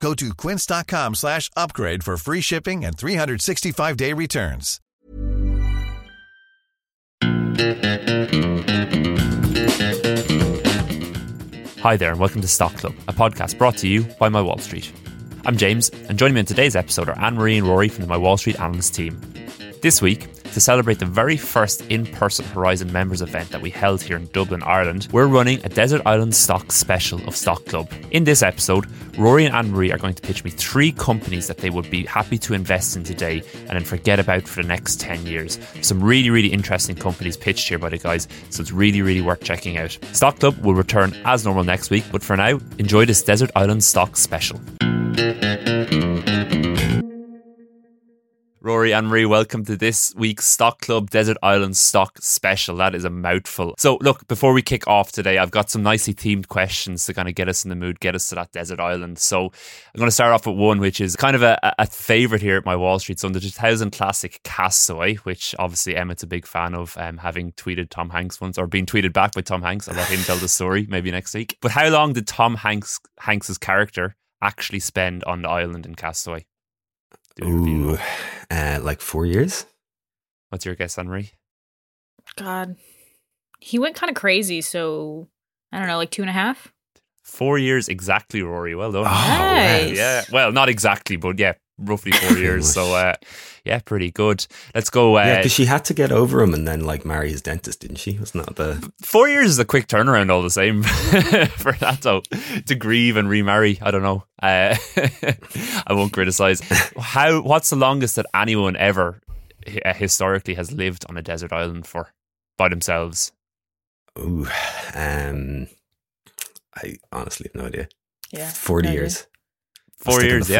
Go to quince.com slash upgrade for free shipping and 365-day returns. Hi there, and welcome to Stock Club, a podcast brought to you by My Wall Street. I'm James, and joining me in today's episode are Anne Marie and Rory from the My Wall Street analyst team. This week, to celebrate the very first in person Horizon members event that we held here in Dublin, Ireland, we're running a Desert Island Stock special of Stock Club. In this episode, Rory and Anne Marie are going to pitch me three companies that they would be happy to invest in today and then forget about for the next 10 years. Some really, really interesting companies pitched here by the guys, so it's really, really worth checking out. Stock Club will return as normal next week, but for now, enjoy this Desert Island Stock special. Rory and Marie, welcome to this week's Stock Club Desert Island Stock Special. That is a mouthful. So, look, before we kick off today, I've got some nicely themed questions to kind of get us in the mood, get us to that desert island. So, I'm going to start off with one, which is kind of a, a favorite here at my Wall Street. So, the 2000 classic Castaway, which obviously Emmett's a big fan of, um, having tweeted Tom Hanks once or being tweeted back by Tom Hanks. I'll let him tell the story maybe next week. But how long did Tom Hanks Hanks's character actually spend on the island in Castaway? Ooh, uh, like four years. What's your guess, Anne Marie? God, he went kind of crazy. So I don't know, like two and a half. Four years exactly, Rory. Well done. Oh, Nice. Yeah. Well, not exactly, but yeah, roughly four years. so, uh, yeah, pretty good. Let's go. Uh, yeah, because she had to get over him and then like marry his dentist, didn't she? Wasn't that the? four years is a quick turnaround, all the same, for that. So, to grieve and remarry, I don't know. Uh, I won't criticize. How? What's the longest that anyone ever uh, historically has lived on a desert island for by themselves? Ooh, um, I honestly have no idea. Yeah, Forty no idea. years. Four I'll stick years, with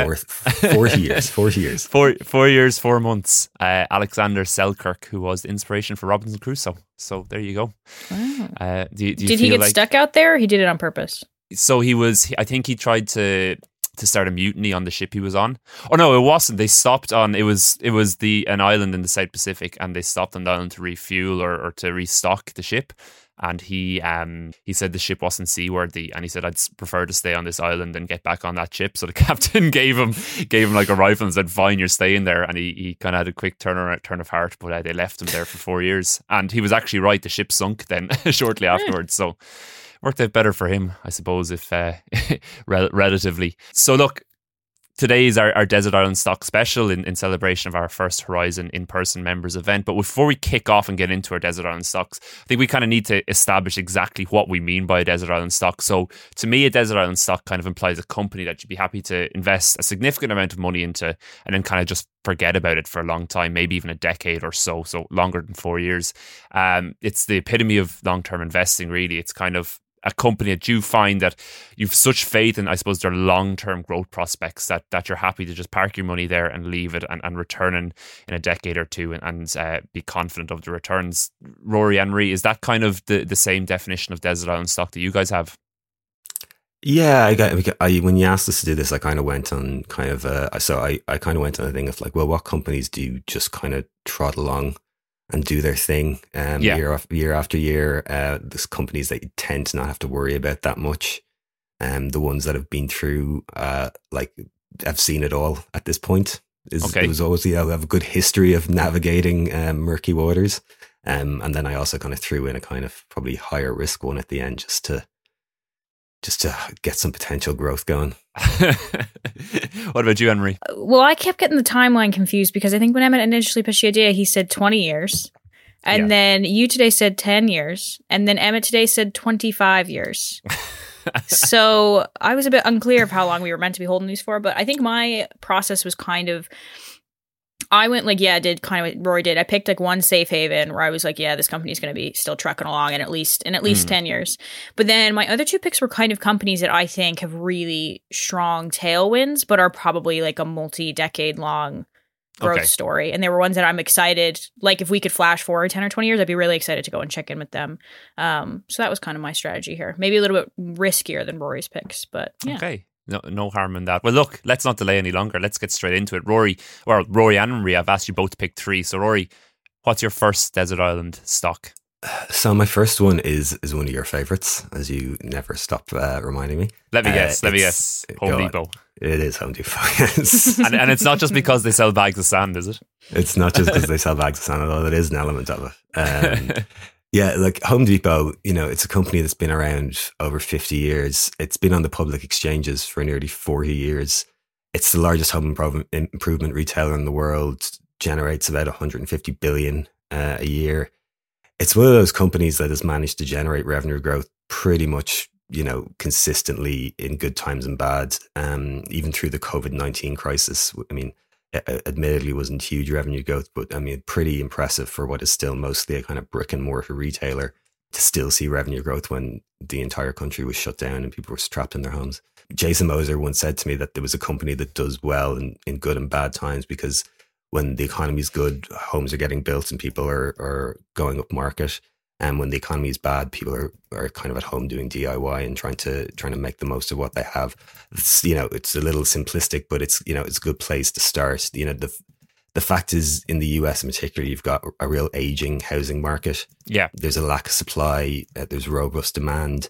yeah. four years. four years. Four four years, four months. Uh, Alexander Selkirk, who was the inspiration for Robinson Crusoe. So there you go. Wow. Uh, do, do you Did he get like, stuck out there? Or he did it on purpose. So he was. I think he tried to to start a mutiny on the ship he was on. Oh no, it wasn't. They stopped on. It was it was the an island in the South Pacific, and they stopped on the island to refuel or, or to restock the ship. And he um he said the ship wasn't seaworthy, and he said I'd prefer to stay on this island and get back on that ship. So the captain gave him gave him like a rifle and said, "Fine, you're staying there." And he, he kind of had a quick turn around, turn of heart, but uh, they left him there for four years. And he was actually right. The ship sunk then shortly afterwards. So worked out better for him, I suppose, if uh, rel- relatively. So look, today is our, our Desert Island Stock special in, in celebration of our first Horizon in person members event. But before we kick off and get into our Desert Island stocks, I think we kind of need to establish exactly what we mean by a Desert Island stock. So to me, a Desert Island stock kind of implies a company that you'd be happy to invest a significant amount of money into and then kind of just forget about it for a long time, maybe even a decade or so, so longer than four years. Um, it's the epitome of long term investing, really. It's kind of a company that you find that you've such faith in, I suppose, their long term growth prospects that that you're happy to just park your money there and leave it and, and return in, in a decade or two and, and uh, be confident of the returns. Rory Henry, is that kind of the, the same definition of desert island stock that you guys have? Yeah, I got. I, when you asked us to do this, I kind of went on kind of. Uh, so I, I kind of went on a thing of like, well, what companies do just kind of trot along and do their thing um, Yeah. year after year after year? Uh, there's companies that you tend to not have to worry about that much. Um, the ones that have been through, uh, like have seen it all at this point. Is Okay. there was always you know have a good history of navigating um, murky waters. Um, and then I also kind of threw in a kind of probably higher risk one at the end just to just to get some potential growth going. what about you, Anne Marie? Uh, well, I kept getting the timeline confused because I think when Emmett initially pitched the idea, he said 20 years. And Yeah. then you today said 10 years. And then Emmett today said 25 years. so I was a bit unclear of how long we were meant to be holding these for. But I think my process was kind of. I went like, yeah, I did kind of what Rory did. I picked like one safe haven where I was like, yeah, this company's going to be still trucking along in at least in at least Mm. 10 years. But then my other two picks were kind of companies that I think have really strong tailwinds, but are probably like a multi decade long growth Okay. story. And they were ones that I'm excited. Like if we could flash forward 10 or 20 years, I'd be really excited to go and check in with them. Um, so that was kind of my strategy here. Maybe a little bit riskier than Rory's picks, but yeah. Okay. No, no harm in that. Well, look, let's not delay any longer. Let's get straight into it. Rory, well, Rory and Marie, I've asked you both to pick three. So, Rory, what's your first desert island stock? So my first one is is one of your favorites, as you never stop uh, reminding me. Let me Uh, guess. Let me guess. Home. Depot. It is Home Depot. Yes. and, and it's not just because they sell bags of sand, is it? it's not just because they sell bags of sand, although it is an element of it. Um, yeah, like Home Depot, you know, it's a company that's been around over 50 years. It's been on the public exchanges for nearly 40 years. It's the largest home improvement, retailer in the world, generates about 150 billion uh, a year. It's one of those companies that has managed to generate revenue growth pretty much, you know, consistently in good times and bad, um, even through the COVID 19 crisis. I mean, admittedly wasn't huge revenue growth, but I mean, pretty impressive for what is still mostly a kind of brick and mortar retailer to still see revenue growth when the entire country was shut down and people were trapped in their homes. Jason Moser once said to me that there was a company that does well in, in good and bad times because when the economy is good, homes are getting built and people are, are going up market. And when the economy is bad, people are, are kind of at home doing DIY and trying to trying to make the most of what they have. It's, you know, it's a little simplistic, but it's you know it's a good place to start. You know, the the fact is in the US in particular, you've got a real aging housing market. Yeah. There's a lack of supply. Uh, there's robust demand,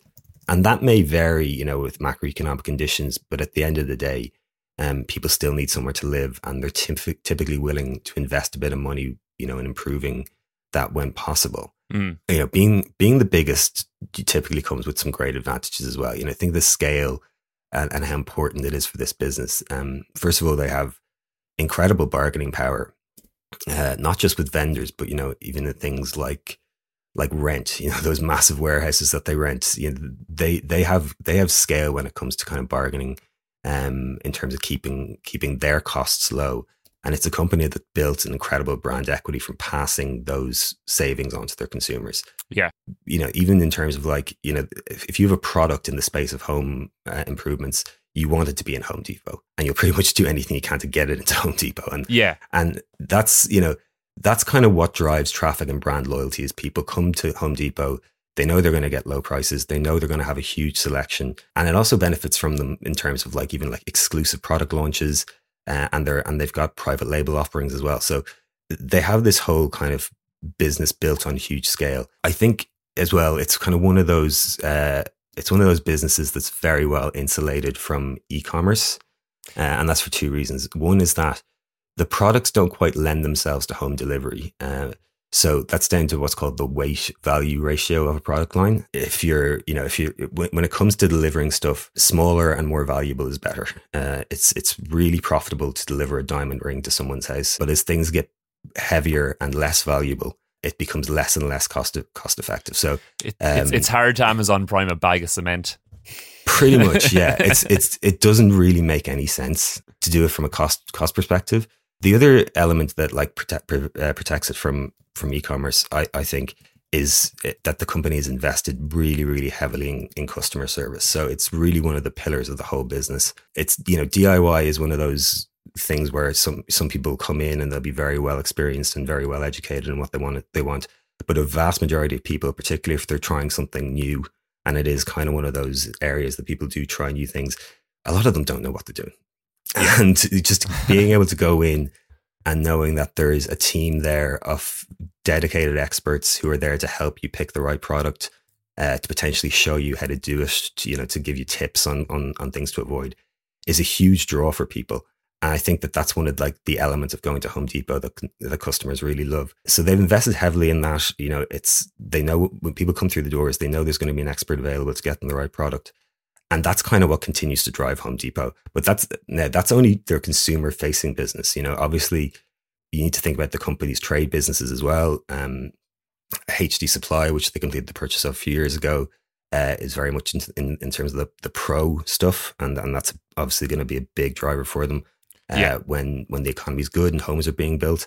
and that may vary, you know, with macroeconomic conditions. But at the end of the day, um, people still need somewhere to live, and they're typ- typically willing to invest a bit of money, you know, in improving that when possible Mm. you know, being being the biggest typically comes with some great advantages as well. You know, I think the scale and, and how important it is for this business. Um, first of all, they have incredible bargaining power, uh, not just with vendors, but you know, even in things like like rent. You know, those massive warehouses that they rent. You know, they they have they have scale when it comes to kind of bargaining, um, in terms of keeping keeping their costs low. And it's a company that built an incredible brand equity from passing those savings onto their consumers. Yeah. You know, even in terms of like, you know, if, if you have a product in the space of home uh, improvements, you want it to be in Home Depot and you'll pretty much do anything you can to get it into Home Depot. And, Yeah. and that's, you know, that's kind of what drives traffic and brand loyalty is people come to Home Depot. They know they're going to get low prices. They know they're going to have a huge selection. And it also benefits from them in terms of like even like exclusive product launches uh, and they're and they've got private label offerings as well. So they have this whole kind of business built on huge scale. I think as well, it's kind of one of those. Uh, it's one of those businesses that's very well insulated from e-commerce, uh, and that's for two reasons. One is that the products don't quite lend themselves to home delivery. Uh, so that's down to what's called the weight value ratio of a product line. If you're, you know, if you when, it comes to delivering stuff, smaller and more valuable is better. Uh, it's it's really profitable to deliver a diamond ring to someone's house, but as things get heavier and less valuable, it becomes less and less cost cost effective. So It, it's, Um, it's hard to Amazon Prime a bag of cement. pretty much, yeah, it's it's it doesn't really make any sense to do it from a cost cost perspective. The other element that like protect, uh, protects it from from e-commerce, I, I think, is that the company has invested really, really heavily in, in customer service. So it's really one of the pillars of the whole business. It's you know DIY is one of those things where some some people come in and they'll be very well experienced and very well educated in what they want they want, but a vast majority of people, particularly if they're trying something new, and it is kind of one of those areas that people do try new things. A lot of them don't know what they're doing, and just being able to go in and knowing that there is a team there of dedicated experts who are there to help you pick the right product, uh, to potentially show you how to do it, to, you know, to give you tips on, on on things to avoid, is a huge draw for people. And I think that that's one of like the elements of going to Home Depot that the customers really love. So they've invested heavily in that. You know, it's they know when people come through the doors, they know there's going to be an expert available to get them the right product. And that's kind of what continues to drive Home Depot. But that's now that's only their consumer facing business. You know, obviously you need to think about the company's trade businesses as well. Um, HD Supply, which they completed the purchase of a few years ago, uh, is very much in, in, in terms of the, the pro stuff, and and that's obviously going to be a big driver for them uh, Yeah. when when the economy is good and homes are being built.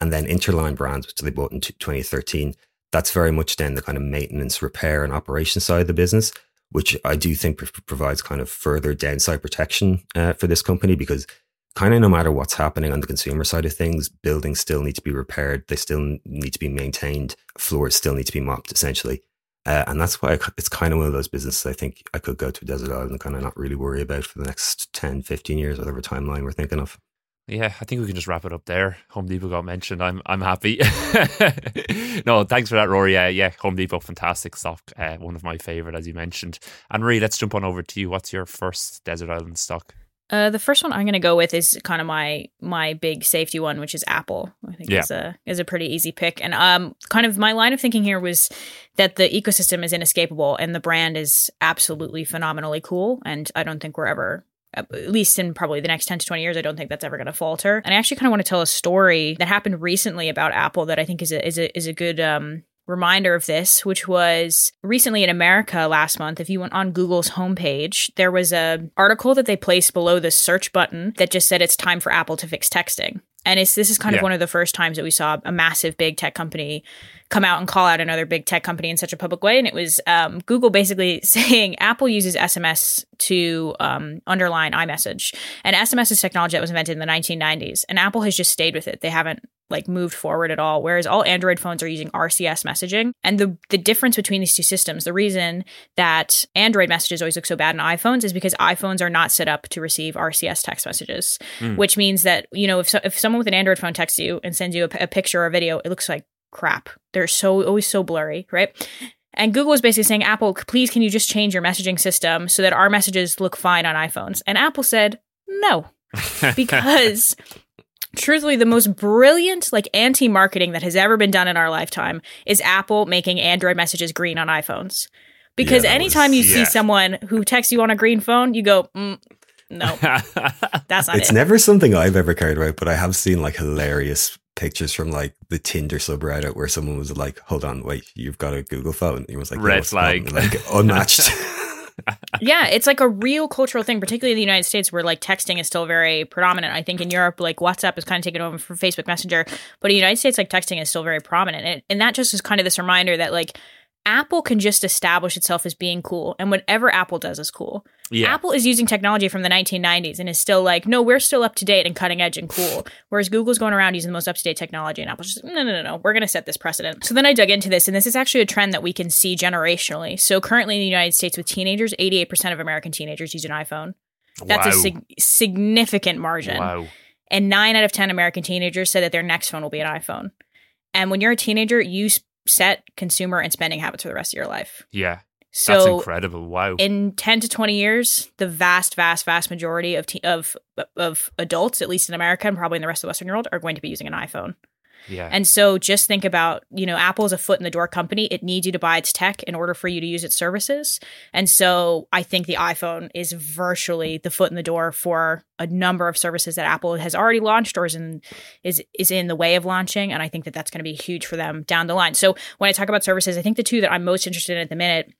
And then Interline Brands, which they bought in t- 2013, that's very much then the kind of maintenance, repair, and operation side of the business, which I do think pr- provides kind of further downside protection uh, for this company because kind of no matter what's happening on the consumer side of things, buildings still need to be repaired. They still need to be maintained. Floors still need to be mopped, essentially. Uh, and that's why I, it's kind of one of those businesses I think I could go to a desert island and kind of not really worry about for the next 10, 15 years, whatever timeline we're thinking of. Yeah, I think we can just wrap it up there. Home Depot got mentioned. I'm I'm happy. no, thanks for that, Rory. Yeah, yeah, Home Depot, fantastic stock. Uh, one of my favorite, as you mentioned. And Rory, let's jump on over to you. What's your first desert island stock? Uh, the first one I'm going to go with is kind of my my big safety one, which is Apple. I think Yeah. is a is a pretty easy pick, and um, kind of my line of thinking here was that the ecosystem is inescapable, and the brand is absolutely phenomenally cool, and I don't think we're ever. At least in probably the next 10 to 20 years, I don't think that's ever going to falter. And I actually kind of want to tell a story that happened recently about Apple that I think is a, is a, is a good um, reminder of this, which was recently in America last month. If you went on Google's homepage, there was a article that they placed below the search button that just said it's time for Apple to fix texting. And it's this is kind Yeah. of one of the first times that we saw a massive big tech company come out and call out another big tech company in such a public way. And it was um, Google basically saying Apple uses SMS to um, underline iMessage. And SMS is technology that was invented in the 1990s. And Apple has just stayed with it. They haven't like moved forward at all. Whereas all Android phones are using RCS messaging. And the the difference between these two systems, the reason that Android messages always look so bad in iPhones is because iPhones are not set up to receive RCS text messages, Mm. which means that you know if so, if someone with an Android phone texts you and sends you a picture or a video, it looks like crap. They're so always so blurry, right? And Google was basically saying, Apple, please, can you just change your messaging system so that our messages look fine on iPhones? And Apple said, no, because truthfully, the most brilliant, like anti marketing that has ever been done in our lifetime is Apple making Android messages green on iPhones. Because that anytime was- you see someone who texts you on a green phone, you go, mm, no, that's not it's it. never something I've ever cared about, but I have seen like hilarious pictures from like the Tinder subreddit where someone was like, "Hold on, wait, you've got a Google phone." He was like, Red "No, it's not." flag. like unmatched." yeah, it's like a real cultural thing, particularly in the United States where like texting is still very predominant. I think in Europe, like WhatsApp is kind of taken over for Facebook Messenger, but in the United States, like texting is still very prominent. And, and that just is kind of this reminder that like Apple can just establish itself as being cool, and whatever Apple does is cool. yeah. Apple is using technology from the 1990s and is still like, no, we're still up to date and cutting edge and cool. Whereas Google's going around using the most up to date technology, and Apple's just, no, no, no, no, we're going to set this precedent. So then I dug into this, and this is actually a trend that we can see generationally. So currently in the United States, with teenagers, 88% of American teenagers use an iPhone. That's a sig- significant margin. Wow. And nine out of 10 American teenagers said that their next phone will be an iPhone. And when you're a teenager, you set consumer and spending habits for the rest of your life. Yeah. So That's incredible. Wow. in 10 to 20 years the vast vast vast majority of te- of of adults at least in america and probably in the rest of the western world are going to be using an iphone yeah. and so just think about you know apple is a foot in the door company. It needs you to buy its tech in order for you to use its services. And so i think the iphone is virtually the foot in the door for a number of services that apple has already launched or is in is is in the way of launching. And i think that that's going to be huge for them down the line. So when i talk about services i think the two that i'm most interested in at the minute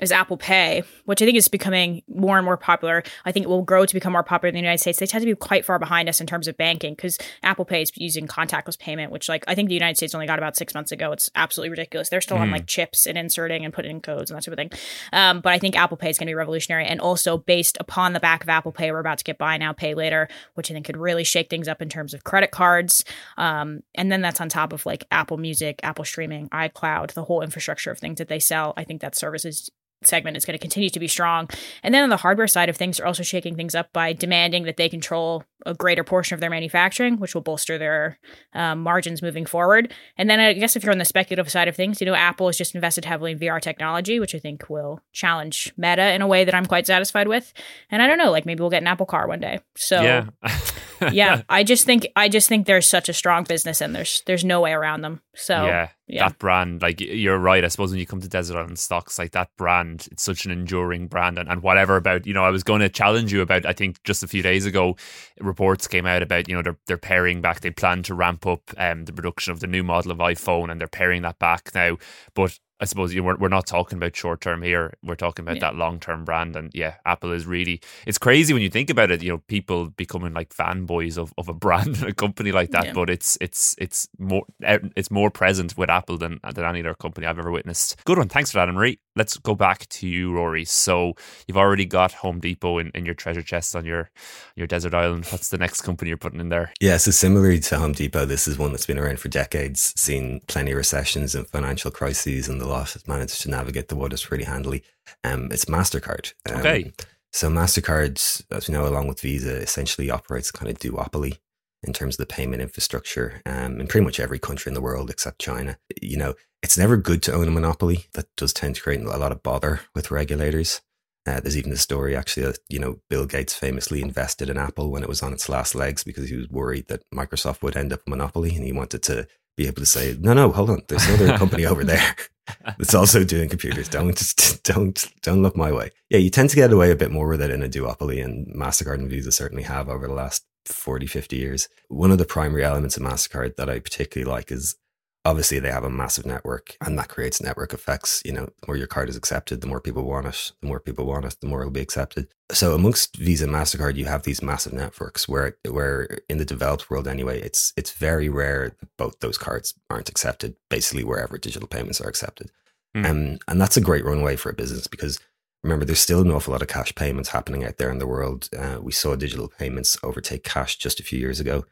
is Apple Pay, which I think is becoming more and more popular. I think it will grow to become more popular in the United States. They tend to be quite far behind us in terms of banking because Apple Pay is using contactless payment, which like I think the United States only got about six months ago. It's absolutely ridiculous. They're still on Mhm. like chips and inserting and putting in codes and that sort of thing. Um, but I think Apple Pay is going to be revolutionary, and also based upon the back of Apple Pay, we're about to get buy now, pay later, which I think could really shake things up in terms of credit cards. Um, and then that's on top of like Apple Music, Apple Streaming, iCloud, the whole infrastructure of things that they sell. I think that services segment is going to continue to be strong. And then on the hardware side of things, they're also shaking things up by demanding that they control a greater portion of their manufacturing, which will bolster their um, margins moving forward. And then I guess if you're on the speculative side of things, you know, Apple has just invested heavily in VR technology, which I think will challenge Meta in a way that I'm quite satisfied with. And I don't know, like maybe we'll get an Apple car one day. So yeah. yeah, I just think I just think there's such a strong business and there's there's no way around them. So yeah, yeah. that brand, like you're right. I suppose when you come to Desert Island Stocks, like that brand, it's such an enduring brand, and, and whatever about you know, I was going to challenge you about. I think just a few days ago, reports came out about you know they're they're paring back. They plan to ramp up um the production of the new model of iPhone, and they're paring that back now. But I suppose you know, we're, we're not talking about short term here. We're talking about Yeah. that long term brand. And yeah, Apple is really, it's crazy when you think about it, you know, people becoming like fanboys of, of a brand and a company like that. Yeah. But it's, it's, it's more, eh, it's more present with Apple than, than any other company I've ever witnessed. Good one. Thanks for that, Marie. Let's go back to you, Rory. So you've already got Home Depot in, in your treasure chest on your, your desert island. What's the next company you're putting in there? Yeah, so similarly to Home Depot, this is one that's been around for decades, seen plenty of recessions and financial crises, and lot has managed to navigate the waters pretty handily. Um, it's Mastercard. Um, Okay. So Mastercard, as we know, along with Visa, essentially operates kind of duopoly in terms of the payment infrastructure um, in pretty much every country in the world except China. You know, it's never good to own a monopoly. That does tend to create a lot of bother with regulators. Uh, there's even a story actually that you know Bill Gates famously invested in Apple when it was on its last legs because he was worried that Microsoft would end up a monopoly, and he wanted to be able to say, "No, no, hold on, there's another company over there that's also doing computers. Don't, don't, don't look my way." Yeah, you tend to get away a bit more with it in a duopoly, and Mastercard and Visa certainly have over the last 40, 50 years. One of the primary elements of Mastercard that I particularly like is obviously they have a massive network and that creates network effects you know the more your card is accepted the more people want it the more people want it the more it'll be accepted. So amongst visa and mastercard you have these massive networks where where in the developed world anyway it's it's very rare that both those cards aren't accepted basically wherever digital payments are accepted. Hmm. um, and that's a great runway for a business because remember there's still an awful lot of cash payments happening out there in the world. Uh, we saw digital payments overtake cash just a few years ago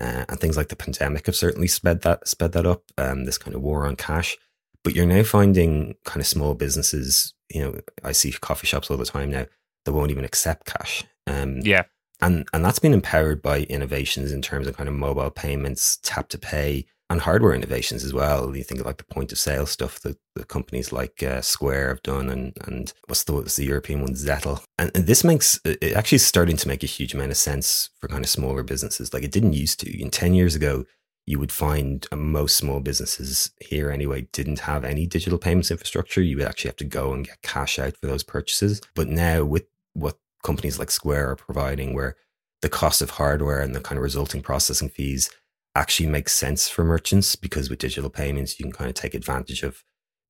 uh, and things like the pandemic have certainly sped that sped that up. Um, this kind of war on cash, but you're now finding kind of small businesses. You know, I see coffee shops all the time now that won't even accept cash. Um, Yeah. and and that's been empowered by innovations in terms of kind of mobile payments, tap to pay, and hardware innovations as well. You think of like the point of sale stuff that the companies like uh, Square have done, and and what's the what's the European one, Zettle, and, and this makes it actually starting to make a huge amount of sense for kind of smaller businesses. Like it didn't used to. In ten years ago, you would find uh, most small businesses here anyway didn't have any digital payments infrastructure. You would actually have to go and get cash out for those purchases. But now with what companies like Square are providing, where the cost of hardware and the kind of resulting processing fees actually makes sense for merchants because with digital payments you can kind of take advantage of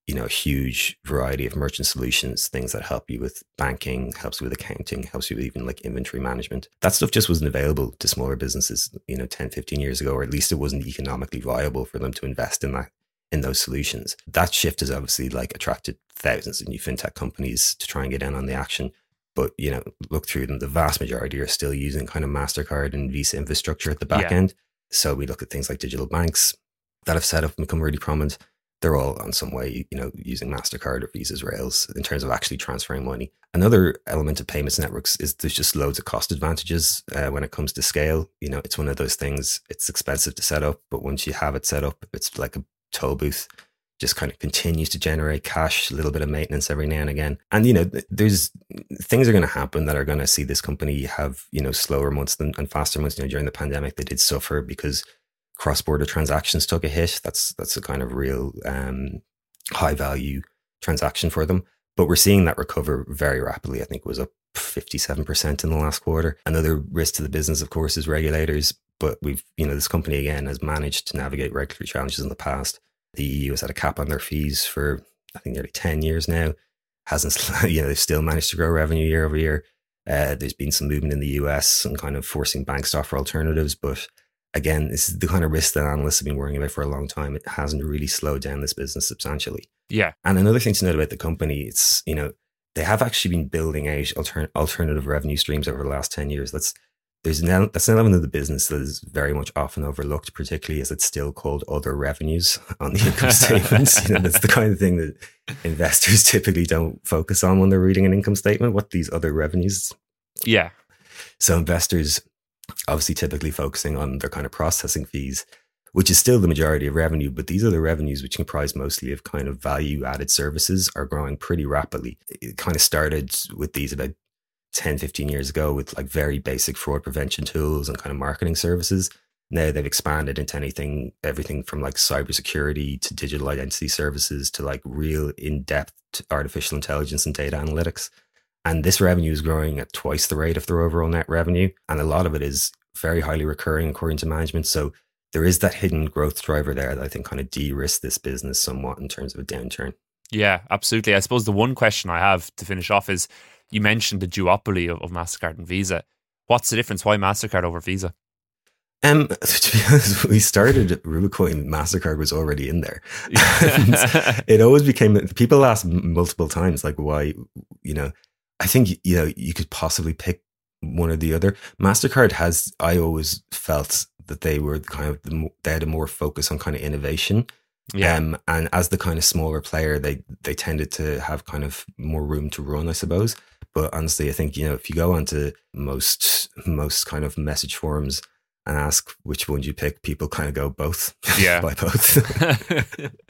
you know a huge variety of merchant solutions things that help you with banking helps you with accounting helps you with even like inventory management. That stuff just wasn't available to smaller businesses you know 10 15 years ago or at least it wasn't economically viable for them to invest in that in those solutions. That shift has obviously like attracted thousands of new fintech companies to try and get in on the action but you know look through them the vast majority are still using kind of mastercard and visa infrastructure at the back Yeah. end so we look at things like digital banks that have set up and become really prominent. They're all on some way you know using mastercard or visa's rails in terms of actually transferring money. Another element of payments networks is there's just loads of cost advantages uh, when it comes to scale. You know it's one of those things it's expensive to set up but once you have it set up it's like a toll booth just kind of continues to generate cash, a little bit of maintenance every now and again. And, you know, there's things are going to happen that are going to see this company have, you know, slower months than, and faster months. You know, during the pandemic, they did suffer because cross border transactions took a hit. That's, that's a kind of real um, high value transaction for them. But we're seeing that recover very rapidly. I think it was up 57% in the last quarter. Another risk to the business, of course, is regulators. But we've, you know, this company again has managed to navigate regulatory challenges in the past. The EU has had a cap on their fees for, I think, nearly 10 years now. Hasn't, you know, they've still managed to grow revenue year over year. Uh, there's been some movement in the US and kind of forcing banks to offer alternatives. But again, this is the kind of risk that analysts have been worrying about for a long time. It hasn't really slowed down this business substantially. Yeah. And another thing to note about the company, it's, you know, they have actually been building out altern- alternative revenue streams over the last 10 years. That's there's an, ele- that's an element of the business that is very much often overlooked, particularly as it's still called other revenues on the income statements. you know, that's the kind of thing that investors typically don't focus on when they're reading an income statement. What these other revenues Yeah. so investors obviously typically focusing on their kind of processing fees, which is still the majority of revenue, but these other revenues, which comprise mostly of kind of value added services, are growing pretty rapidly. It kind of started with these about 10, 15 years ago with like very basic fraud prevention tools and kind of marketing services. Now they've expanded into anything, everything from like cybersecurity to digital identity services to like real in depth artificial intelligence and data analytics. And this revenue is growing at twice the rate of their overall net revenue. And a lot of it is very highly recurring according to management. So there is that hidden growth driver there that I think kind of de risks this business somewhat in terms of a downturn. Yeah, absolutely. I suppose the one question I have to finish off is you mentioned the duopoly of, of MasterCard and Visa. What's the difference? Why MasterCard over Visa? Um, to be honest, we started Rubicoin, MasterCard was already in there. it always became, people ask multiple times, like, why, you know, I think, you know, you could possibly pick one or the other. MasterCard has, I always felt that they were kind of, the, they had a more focus on kind of innovation. Yeah. Um, and as the kind of smaller player, they, they tended to have kind of more room to run, I suppose. But honestly, I think, you know, if you go onto most, most kind of message forums, and ask which one you pick, people kind of go both. Yeah, buy both.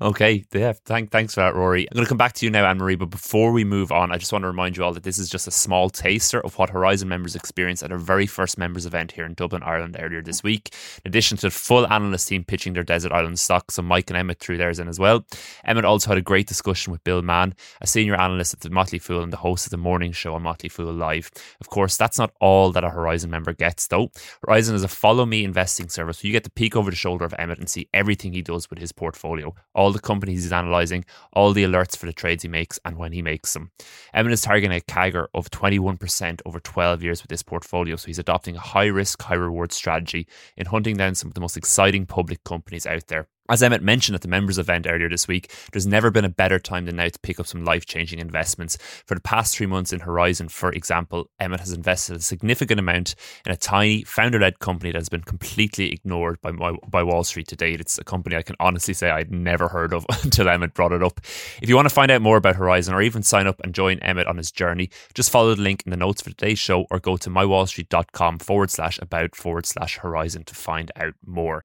okay, yeah. Thank, thanks for that, Rory. I'm going to come back to you now, Anne Marie. But before we move on, I just want to remind you all that this is just a small taster of what Horizon members experienced at our very first members event here in Dublin, Ireland, earlier this week. In addition to the full analyst team pitching their Desert Island stock, so Mike and Emmett threw theirs in as well. Emmett also had a great discussion with Bill Mann, a senior analyst at the Motley Fool and the host of the morning show on Motley Fool Live. Of course, that's not all that a Horizon member gets, though. Horizon is a follow me investing service, so you get to peek over the shoulder of Emmett and see everything he does with his portfolio, all the companies he's analysing, all the alerts for the trades he makes, and when he makes them. Emmett is targeting a CAGR of 21% over 12 years with this portfolio, so he's adopting a high risk, high reward strategy in hunting down some of the most exciting public companies out there. As Emmett mentioned at the members event earlier this week, there's never been a better time than now to pick up some life changing investments. For the past three months in Horizon, for example, Emmett has invested a significant amount in a tiny founder led company that has been completely ignored by, by Wall Street to date. It's a company I can honestly say I'd never heard of until Emmett brought it up. If you want to find out more about Horizon or even sign up and join Emmett on his journey, just follow the link in the notes for today's show or go to mywallstreet.com forward slash about forward slash Horizon to find out more.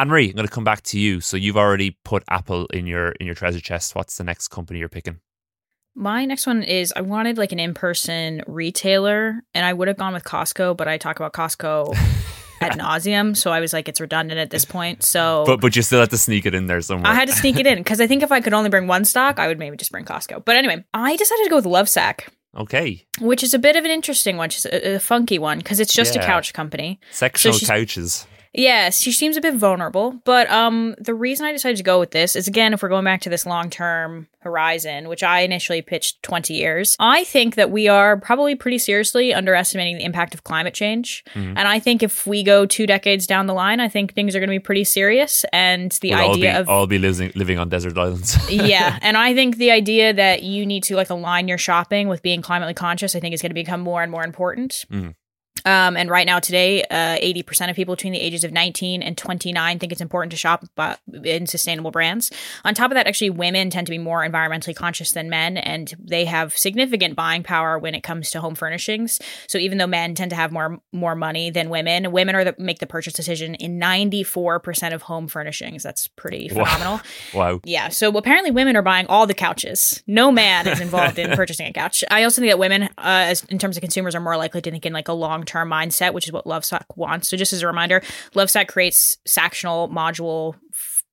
Anne-Marie, I'm going to come back to you. So you've already put Apple in your in your treasure chest. What's the next company you're picking? My next one is I wanted like an in-person retailer, and I would have gone with Costco, but I talk about Costco at nauseum, so I was like, it's redundant at this point. So, but but you still had to sneak it in there somewhere. I had to sneak it in because I think if I could only bring one stock, I would maybe just bring Costco. But anyway, I decided to go with Lovesac. Okay. Which is a bit of an interesting one, just a, a funky one because it's just yeah. a couch company. Sectional so couches. Yes, she seems a bit vulnerable, but um the reason I decided to go with this is again if we're going back to this long-term horizon, which I initially pitched 20 years. I think that we are probably pretty seriously underestimating the impact of climate change. Mm-hmm. And I think if we go 2 decades down the line, I think things are going to be pretty serious and the we'll idea all be, of all be living living on desert islands. yeah, and I think the idea that you need to like align your shopping with being climately conscious I think is going to become more and more important. Mm-hmm. Um, and right now, today, uh, 80% of people between the ages of 19 and 29 think it's important to shop in sustainable brands. On top of that, actually, women tend to be more environmentally conscious than men, and they have significant buying power when it comes to home furnishings. So even though men tend to have more more money than women, women are the, make the purchase decision in 94% of home furnishings. That's pretty phenomenal. Wow. wow. Yeah. So apparently, women are buying all the couches. No man is involved in purchasing a couch. I also think that women, uh, as in terms of consumers, are more likely to think in like a long term mindset, which is what Lovesac wants. So, just as a reminder, Lovesac creates sectional module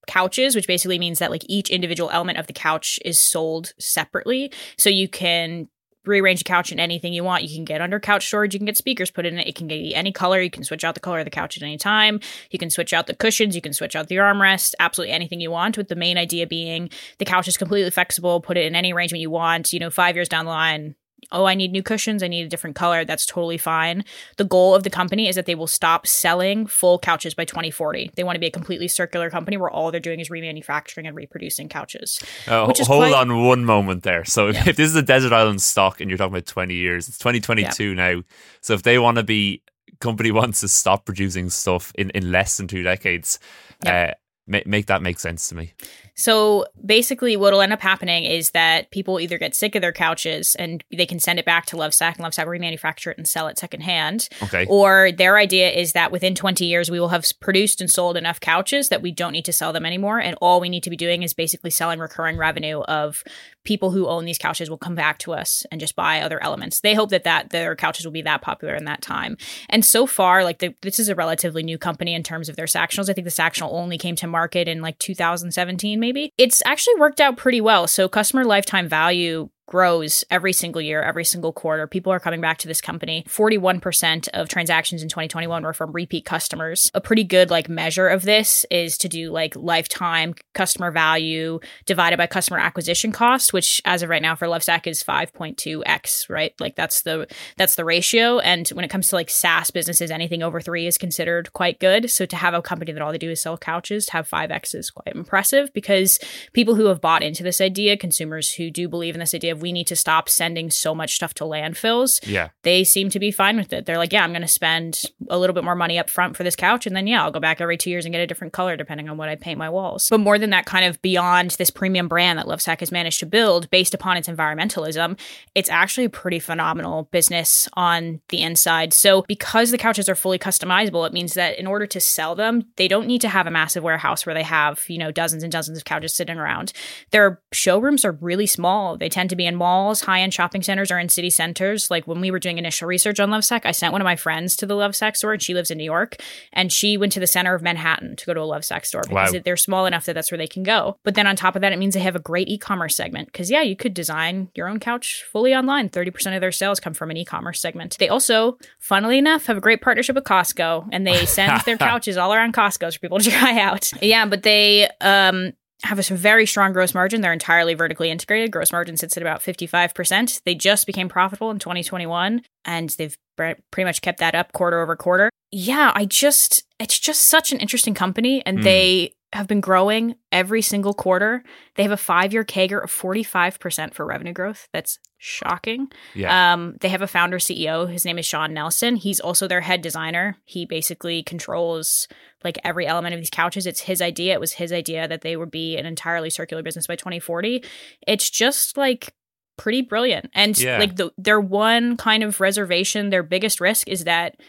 couches, which basically means that like each individual element of the couch is sold separately. So you can rearrange a couch in anything you want. You can get under couch storage. You can get speakers put in it. It can get any color. You can switch out the color of the couch at any time. You can switch out the cushions. You can switch out the armrest. Absolutely anything you want. With the main idea being the couch is completely flexible. Put it in any arrangement you want. You know, five years down the line, oh, I need new cushions, I need a different color, that's totally fine. The goal of the company is that they will stop selling full couches by 2040. They want to be a completely circular company where all they're doing is remanufacturing and reproducing couches. Uh, which is hold quite- on one moment there. So if, Yeah. if this is a desert island stock and you're talking about 20 years, it's 2022 now. So if they want to be company wants to stop producing stuff in, in less than two decades, uh, ma- make that make sense to me. So basically, what'll end up happening is that people either get sick of their couches and they can send it back to Lovesac and Lovesac will remanufacture it and sell it secondhand. Okay. Or their idea is that within 20 years, we will have produced and sold enough couches that we don't need to sell them anymore. And all we need to be doing is basically selling recurring revenue of people who own these couches will come back to us and just buy other elements. They hope that, that their couches will be that popular in that time. And so far, like the, this is a relatively new company in terms of their Sactionals. I think the Sactional only came to market in like 2017, maybe. It's actually worked out pretty well. So customer lifetime value grows every single year, every single quarter. People are coming back to this company. 41% of transactions in 2021 were from repeat customers. A pretty good like measure of this is to do like lifetime customer value divided by customer acquisition cost, which as of right now for Lovesac is 5.2x, right? Like that's the that's the ratio and when it comes to like SaaS businesses anything over 3 is considered quite good. So to have a company that all they do is sell couches to have 5x is quite impressive because people who have bought into this idea, consumers who do believe in this idea we need to stop sending so much stuff to landfills, Yeah. they seem to be fine with it. They're like, yeah, I'm going to spend a little bit more money up front for this couch. And then, yeah, I'll go back every two years and get a different color depending on what I paint my walls. But more than that, kind of beyond this premium brand that Lovesac has managed to build based upon its environmentalism, it's actually a pretty phenomenal business on the inside. So, because the couches are fully customizable, it means that in order to sell them, they don't need to have a massive warehouse where they have, you know, dozens and dozens of couches sitting around. Their showrooms are really small. They tend to be in malls, high end shopping centers, or in city centers. Like when we were doing initial research on Lovesac, I sent one of my friends to the Lovesac store, and she lives in New York, and she went to the center of Manhattan to go to a Lovesac store because Wow. they're small enough that that's where they can go. But then on top of that, it means they have a great e commerce segment because, yeah, you could design your own couch fully online. 30% of their sales come from an e commerce segment. They also, funnily enough, have a great partnership with Costco, and they send their couches all around Costco's for people to try out. Yeah, but they, um, have a very strong gross margin. They're entirely vertically integrated. Gross margin sits at about 55%. They just became profitable in 2021 and they've pretty much kept that up quarter over quarter. Yeah, I just, it's just such an interesting company and Hmm. they have been growing every single quarter. They have a five year CAGR of 45% for revenue growth. That's shocking. Yeah. Um, they have a founder CEO. His name is Shawn Nelson. He's also their head designer. He basically controls like every element of these couches. It's his idea. It was his idea that they would be an entirely circular business by 2040. It's just like pretty brilliant. And Yeah. like the their one kind of reservation, their biggest risk is that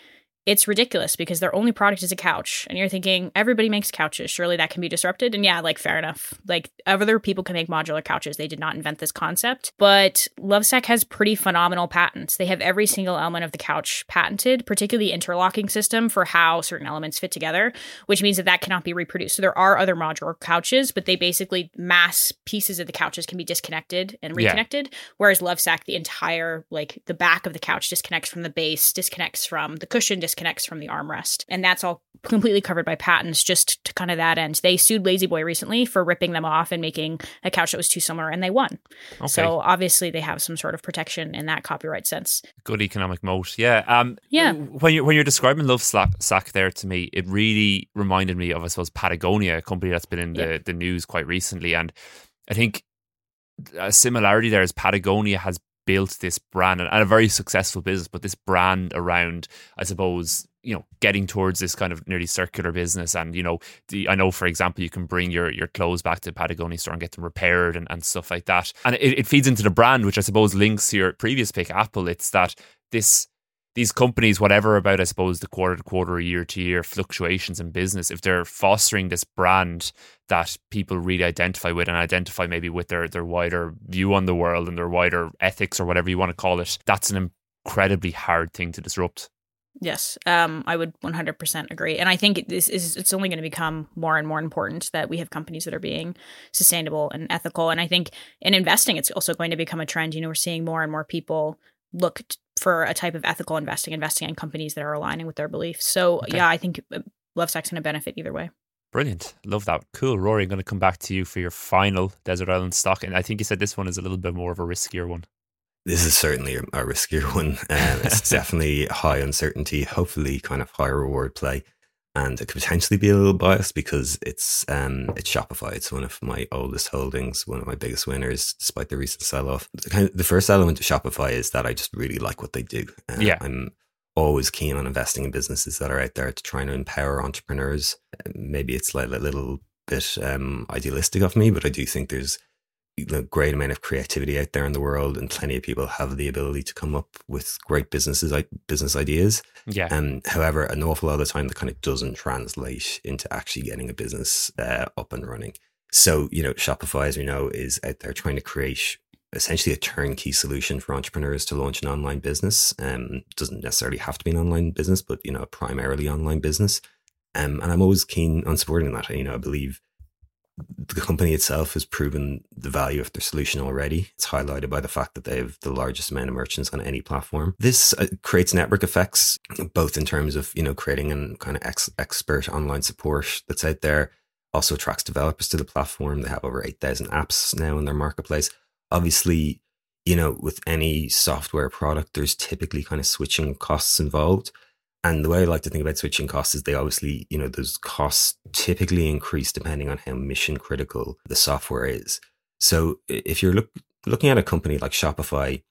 it's ridiculous because their only product is a couch. And you're thinking, everybody makes couches. Surely that can be disrupted. And yeah, like, fair enough. Like, other people can make modular couches. They did not invent this concept. But Lovesac has pretty phenomenal patents. They have every single element of the couch patented, particularly the interlocking system for how certain elements fit together, which means that that cannot be reproduced. So there are other modular couches, but they basically mass pieces of the couches can be disconnected and Yeah. reconnected. Whereas Lovesac, the entire, like, the back of the couch disconnects from the base, disconnects from the cushion, disconnects from the armrest. And that's all completely covered by patents just to kind of that end. They sued La-Z-Boy recently for ripping them off and making a couch that was too similar, and they won. Okay. So obviously they have some sort of protection in that copyright sense. Good economic moat. Yeah. Um. Yeah. When you when you're describing Love Slack, Sack there to me, it really reminded me of I suppose Patagonia, a company that's been in the the news quite recently, and I think a similarity there is Patagonia has built this brand and, a very successful business, but this brand around, I suppose, you know, getting towards this kind of nearly circular business. And, you know, the, I know, for example, you can bring your, your clothes back to the Patagonia store and get them repaired and, and stuff like that. And it, it feeds into the brand, which I suppose links to your previous pick, Apple. It's that this these companies, whatever about, I suppose, the quarter to quarter, year to year fluctuations in business, if they're fostering this brand that people really identify with and identify maybe with their, their wider view on the world and their wider ethics or whatever you want to call it, that's an incredibly hard thing to disrupt. Yes, um, I would 100% agree, and I think this is it's only going to become more and more important that we have companies that are being sustainable and ethical. And I think in investing, it's also going to become a trend. You know, we're seeing more and more people look for a type of ethical investing, investing in companies that are aligning with their beliefs. So okay. yeah, I think love Lovesac's going to benefit either way. Brilliant. Love that. Cool. Rory, I'm going to come back to you for your final Desert Island stock. And I think you said this one is a little bit more of a riskier one. This is certainly a, riskier one. Um, it's definitely high uncertainty, hopefully kind of high reward play. And it could potentially be a little biased because it's um, it's Shopify. It's one of my oldest holdings, one of my biggest winners, despite the recent sell off. The, kind of, the first element of Shopify is that I just really like what they do. Uh, yeah. I'm always keen on investing in businesses that are out there to try and empower entrepreneurs. Maybe it's like a little bit um, idealistic of me, but I do think there's a great amount of creativity out there in the world, and plenty of people have the ability to come up with great businesses, like business ideas. Yeah. And um, however, an awful lot of the time, that kind of doesn't translate into actually getting a business uh, up and running. So, you know, Shopify, as we know, is out there trying to create essentially a turnkey solution for entrepreneurs to launch an online business. Um, doesn't necessarily have to be an online business, but you know, a primarily online business. Um, and I'm always keen on supporting that. You know, I believe the company itself has proven the value of their solution already. It's highlighted by the fact that they have the largest amount of merchants on any platform. This uh, creates network effects, both in terms of you know creating an kind of ex- expert online support that's out there. Also attracts developers to the platform. They have over eight thousand apps now in their marketplace. Obviously, you know with any software product, there's typically kind of switching costs involved. And the way I like to think about switching costs is they obviously, you know, those costs typically increase depending on how mission critical the software is. So if you're look, looking at a company like Shopify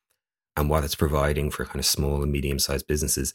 and what it's providing for kind of small and medium sized businesses,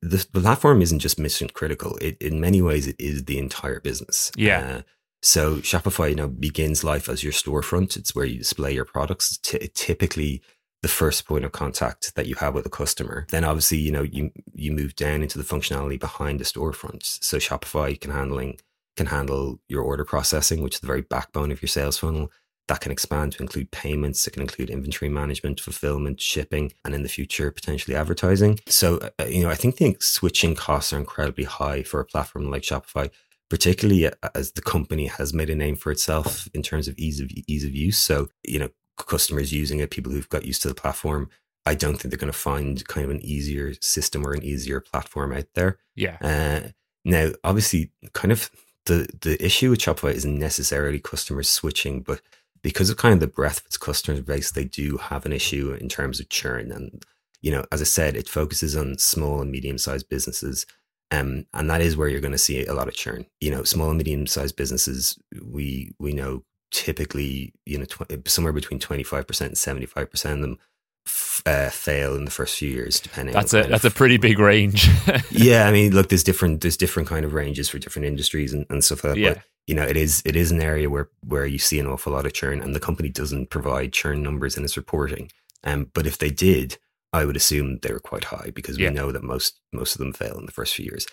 the, platform isn't just mission critical. It, in many ways, it is the entire business. Yeah. Uh, so Shopify, you know, begins life as your storefront. It's where you display your products. T- typically, the first point of contact that you have with a customer. Then obviously, you know, you you move down into the functionality behind the storefront. So Shopify can handling can handle your order processing, which is the very backbone of your sales funnel. That can expand to include payments. It can include inventory management, fulfillment, shipping, and in the future potentially advertising. So, uh, you know, I think the switching costs are incredibly high for a platform like Shopify particularly as the company has made a name for itself in terms of ease of ease of use. So, you know, customers using it, people who've got used to the platform, I don't think they're going to find kind of an easier system or an easier platform out there. Yeah. Uh, now, obviously, kind of the the issue with Shopify isn't necessarily customers switching, but because of kind of the breadth of its customer base, they do have an issue in terms of churn. And you know, as I said, it focuses on small and medium sized businesses. Um, and that is where you're going to see a lot of churn. You know, small and medium sized businesses, we we know typically, you know, tw- somewhere between 25% and 75% of them f- uh, fail in the first few years, depending. That's a that's of, a pretty big range. yeah, I mean, look, there's different there's different kind of ranges for different industries and, and stuff like that. Yeah. But, you know, it is it is an area where where you see an awful lot of churn, and the company doesn't provide churn numbers in its reporting. Um, but if they did, I would assume they were quite high because we yeah. know that most most of them fail in the first few years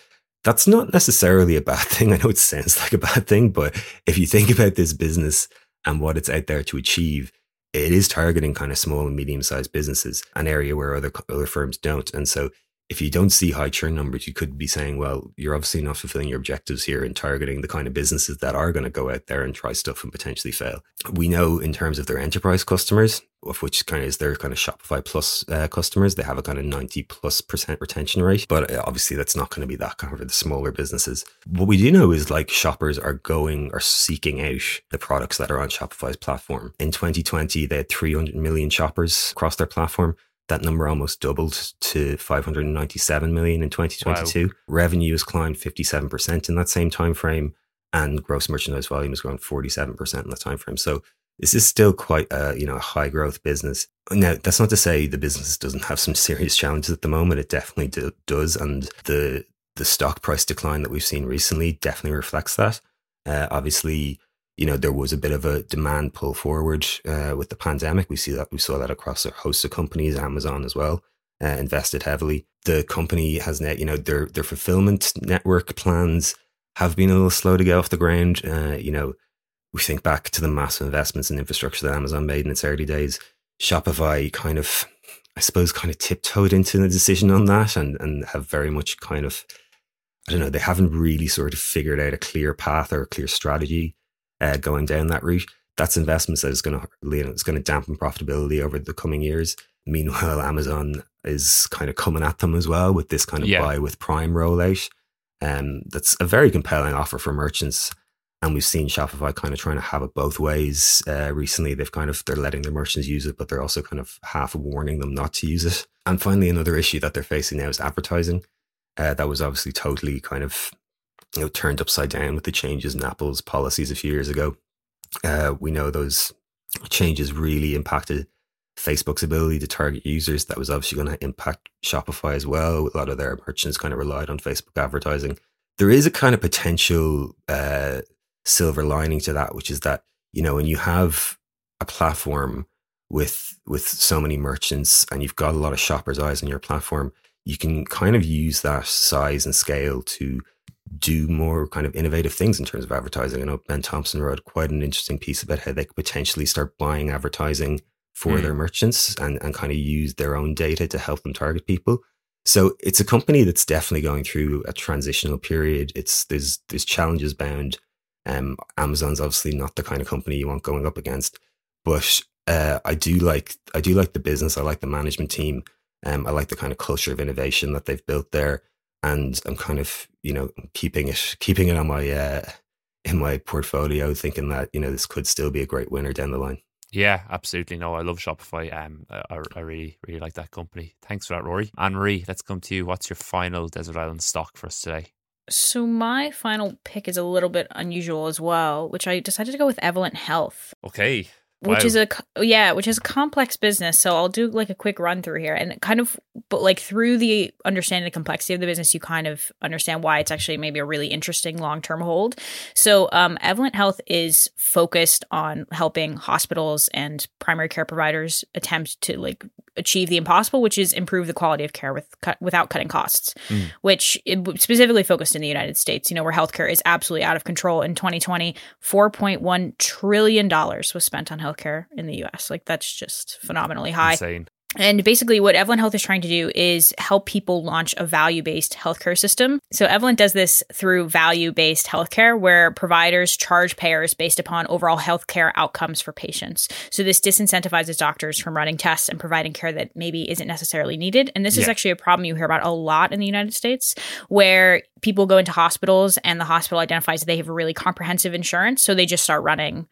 that's not necessarily a bad thing. I know it sounds like a bad thing, but if you think about this business and what it's out there to achieve, it is targeting kind of small and medium sized businesses, an area where other other firms don't. And so if you don't see high churn numbers, you could be saying, well, you're obviously not fulfilling your objectives here in targeting the kind of businesses that are going to go out there and try stuff and potentially fail. We know in terms of their enterprise customers, of which kind of is their kind of Shopify Plus uh, customers, they have a kind of 90 plus percent retention rate. But uh, obviously, that's not going to be that kind of for the smaller businesses. What we do know is like shoppers are going or seeking out the products that are on Shopify's platform. In 2020, they had 300 million shoppers across their platform. That number almost doubled to 597 million in 2022. Wow. Revenue has climbed 57% in that same time frame, and gross merchandise volume has grown 47% in that time frame. So this is still quite a you know a high growth business. Now that's not to say the business doesn't have some serious challenges at the moment. It definitely do, does, and the the stock price decline that we've seen recently definitely reflects that. Uh, obviously, you know, there was a bit of a demand pull forward uh, with the pandemic. We see that we saw that across a host of companies, Amazon as well, uh, invested heavily. The company has net, you know, their their fulfillment network plans have been a little slow to get off the ground. Uh, you know, we think back to the massive investments in infrastructure that Amazon made in its early days. Shopify kind of I suppose, kind of tiptoed into the decision on that and, and have very much kind of, I don't know, they haven't really sort of figured out a clear path or a clear strategy uh, going down that route. That's investments that is going to, you know, it's going to dampen profitability over the coming years. Meanwhile, Amazon is kind of coming at them as well with this kind of Yeah. buy with Prime rollout. Um, that's a very compelling offer for merchants. And we've seen Shopify kind of trying to have it both ways. Uh, recently, they've kind of they're letting their merchants use it, but they're also kind of half warning them not to use it. And finally, another issue that they're facing now is advertising. Uh, that was obviously totally kind of you know turned upside down with the changes in Apple's policies a few years ago. Uh, we know those changes really impacted Facebook's ability to target users. That was obviously going to impact Shopify as well. A lot of their merchants kind of relied on Facebook advertising. There is a kind of potential uh, silver lining to that, which is that you know when you have a platform with with so many merchants and you've got a lot of shoppers' eyes on your platform, you can kind of use that size and scale to do more kind of innovative things in terms of advertising. I know Ben Thompson wrote quite an interesting piece about how they could potentially start buying advertising for Mm. their merchants and, and kind of use their own data to help them target people. So it's a company that's definitely going through a transitional period. It's there's there's challenges bound. Um, Amazon's obviously not the kind of company you want going up against, but uh, I do like I do like the business. I like the management team. Um, I like the kind of culture of innovation that they've built there, and I'm kind of you know keeping it keeping it on my uh, in my portfolio, thinking that you know this could still be a great winner down the line. Yeah, absolutely. No, I love Shopify. Um, I, I- I really, really like that company. Thanks for that, Rory. Anne Marie, let's come to you. What's your final Desert Island stock for us today? So my final pick is a little bit unusual as well, which I decided to go with Evolent Health. Okay. Which Wow. is a yeah which is a complex business. So i'll do like a quick run through here. And kind of but like through the understanding the complexity of the business you kind of understand why it's actually maybe a really interesting long-term hold. So um evolent health is focused on helping hospitals and primary care providers attempt to like achieve the impossible which is improve the quality of care with without cutting costs Mm. which it specifically focused in the united states you know where healthcare is absolutely out of control in 2020 4.1 trillion dollars was spent on healthcare in the US. Like that's just phenomenally high. Insane. And basically, what Evolent Health is trying to do is help people launch a value based healthcare system. So, Evolent does this through value based healthcare, where providers charge payers based upon overall healthcare outcomes for patients. So, this disincentivizes doctors from running tests and providing care that maybe isn't necessarily needed. And this is actually a problem you hear about a lot in the United States, where people go into hospitals and the hospital identifies that they have a really comprehensive insurance. So, they just start running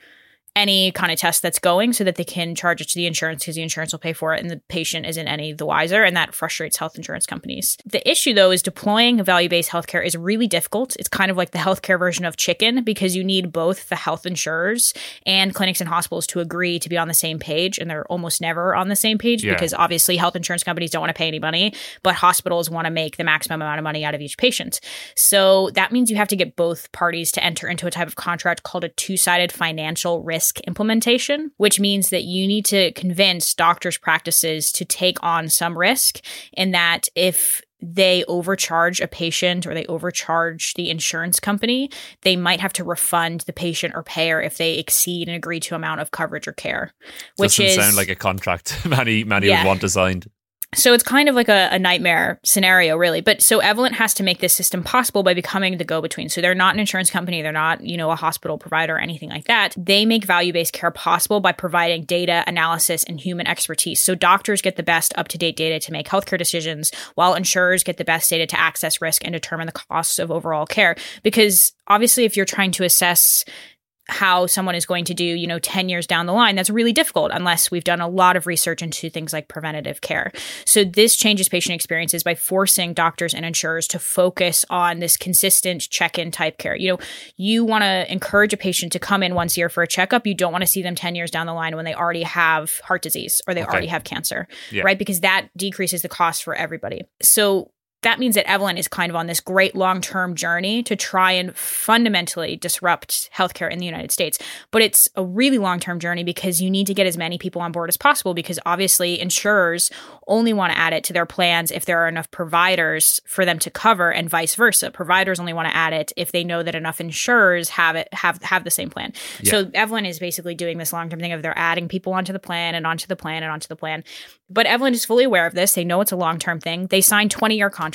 any kind of test that's going so that they can charge it to the insurance because the insurance will pay for it and the patient isn't any the wiser and that frustrates health insurance companies. The issue though is deploying value-based healthcare is really difficult. It's kind of like the healthcare version of chicken because you need both the health insurers and clinics and hospitals to agree to be on the same page and they're almost never on the same page Yeah. because obviously health insurance companies don't want to pay any money, but hospitals want to make the maximum amount of money out of each patient. So that means you have to get both parties to enter into a type of contract called a two sided financial risk implementation, which means that you need to convince doctors' practices to take on some risk, and that if they overcharge a patient or they overcharge the insurance company, they might have to refund the patient or payer if they exceed an agreed to amount of coverage or care. Which Doesn't is sound like a contract many many Yeah. would want signed. So it's kind of like a, a nightmare scenario, really. But so Evolent has to make this system possible by becoming the go between. So they're not an insurance company, they're not, you know, a hospital provider or anything like that. They make value based care possible by providing data analysis and human expertise. So doctors get the best up to date data to make healthcare decisions, while insurers get the best data to access risk and determine the costs of overall care. Because obviously, if you're trying to assess how someone is going to do, you know, 10 years down the line, that's really difficult unless we've done a lot of research into things like preventative care. So this changes patient experiences by forcing doctors and insurers to focus on this consistent check-in type care. You know, you want to encourage a patient to come in once a year for a checkup. You don't want to see them 10 years down the line when they already have heart disease or they Okay. already have cancer, Yeah. right? Because that decreases the cost for everybody. So that means that Evolent is kind of on this great long term journey to try and fundamentally disrupt healthcare in the United States. But it's a really long term journey because you need to get as many people on board as possible because obviously insurers only want to add it to their plans if there are enough providers for them to cover and vice versa. Providers only want to add it if they know that enough insurers have it have have the same plan. Yeah. So Evolent is basically doing this long term thing of they're adding people onto the plan and onto the plan and onto the plan. But Evolent is fully aware of this. They know it's a long term thing. They signed 20 year contracts.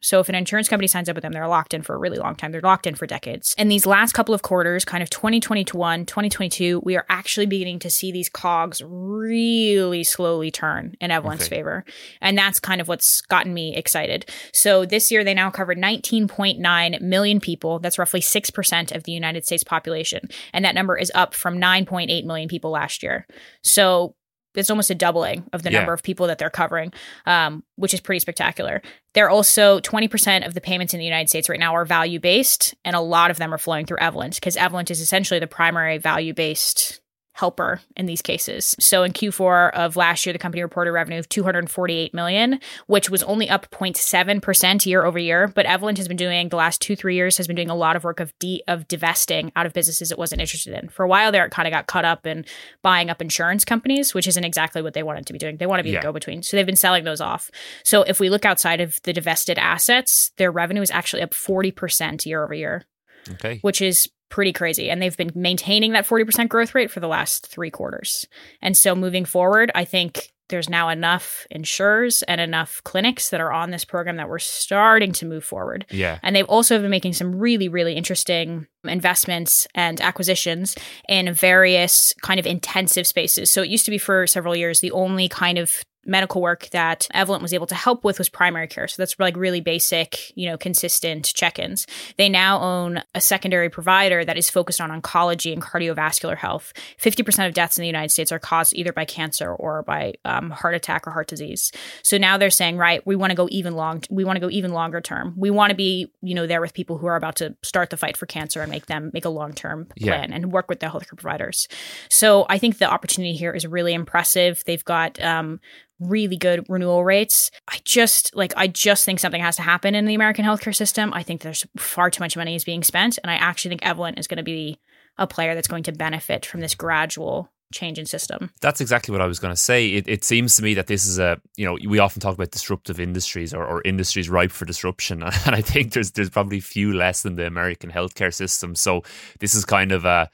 So if an insurance company signs up with them, they're locked in for a really long time. They're locked in for decades. And these last couple of quarters, kind of 2021, 2022, we are actually beginning to see these cogs really slowly turn in Evolent's okay. favor. And that's kind of what's gotten me excited. So this year, they now cover 19.9 million people. That's roughly 6% of the United States population. And that number is up from 9.8 million people last year. So it's almost a doubling of the yeah. number of people that they're covering, um, which is pretty spectacular. They're also 20% of the payments in the United States right now are value based, and a lot of them are flowing through Evolent because Evolent is essentially the primary value based helper in these cases. So in Q4 of last year, the company reported revenue of 248 million, which was only up 0.7% year over year. But Evolent has been doing the last two, three years has been doing a lot of work of de- of divesting out of businesses it wasn't interested in. For a while there, it kind of got caught up in buying up insurance companies, which isn't exactly what they wanted to be doing. They want to be yeah. the go-between. So they've been selling those off. So if we look outside of the divested assets, their revenue is actually up 40% year over year. Okay. Which is pretty crazy. And they've been maintaining that 40% growth rate for the last three quarters. And so moving forward, I think there's now enough insurers and enough clinics that are on this program that we're starting to move forward. Yeah. And they've also been making some really, really interesting investments and acquisitions in various kind of intensive spaces. So it used to be for several years the only kind of medical work that Evolent was able to help with was primary care. So that's like really basic, you know, consistent check-ins. They now own a secondary provider that is focused on oncology and cardiovascular health. 50% of deaths in the United States are caused either by cancer or by um, heart attack or heart disease. So now they're saying, right, we want to go even long, we want to go even longer term. We want to be, you know, there with people who are about to start the fight for cancer and make them make a long-term plan yeah. and work with the healthcare providers. So I think the opportunity here is really impressive. They've got um, really good renewal rates. I just like I just think something has to happen in the American healthcare system. I think there's far too much money is being spent and I actually think Evolent is going to be a player that's going to benefit from this gradual change in system. That's exactly what I was going to say. It, it, seems to me that this is a, you know, we often talk about disruptive industries or, or, industries ripe for disruption. And I think there's there's probably few less than the American healthcare system. So this is kind of a,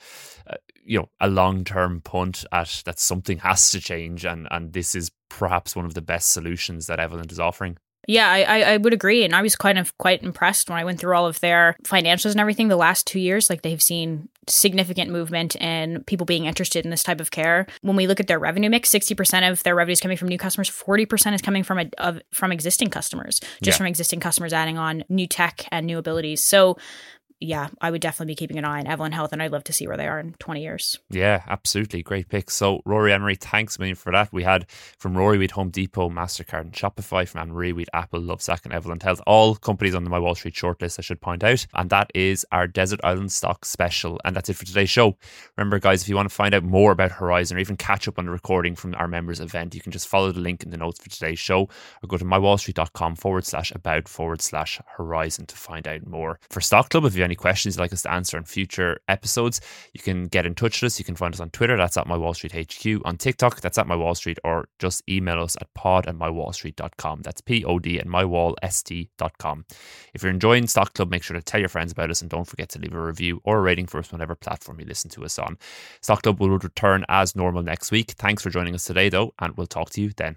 you know a long term punt at that something has to change and and this is perhaps one of the best solutions that Evolent is offering. Yeah, I, I would agree. And I was kind of quite impressed when I went through all of their financials and everything the last two years. Like they've seen significant movement in people being interested in this type of care. When we look at their revenue mix, 60% of their revenue is coming from new customers, 40% is coming from a, of, from existing customers, just yeah. from existing customers adding on new tech and new abilities. So yeah, I would definitely be keeping an eye on Evolent Health, and I'd love to see where they are in 20 years. Yeah, absolutely. Great pick. So, Rory Emery, thanks a million for that. We had from Rory, we had Home Depot, MasterCard, and Shopify. From Anne Marie, we had Apple, Lovesac, and Evolent Health. All companies on the My Wall Street shortlist, I should point out. And that is our Desert Island Stock special. And that's it for today's show. Remember, guys, if you want to find out more about Horizon or even catch up on the recording from our members event, you can just follow the link in the notes for today's show or go to mywallstreet.com forward slash about forward slash Horizon to find out more. For Stock Club, if you any questions you'd like us to answer in future episodes, you can get in touch with us. You can find us on Twitter, that's at My Wall Street HQ, on TikTok, that's at My Wall Street, or just email us at pod at mywallstreet.com. That's P O D at mywallst.com. If you're enjoying Stock Club, make sure to tell your friends about us and don't forget to leave a review or a rating for us on whatever platform you listen to us on. Stock Club will return as normal next week. Thanks for joining us today, though, and we'll talk to you then.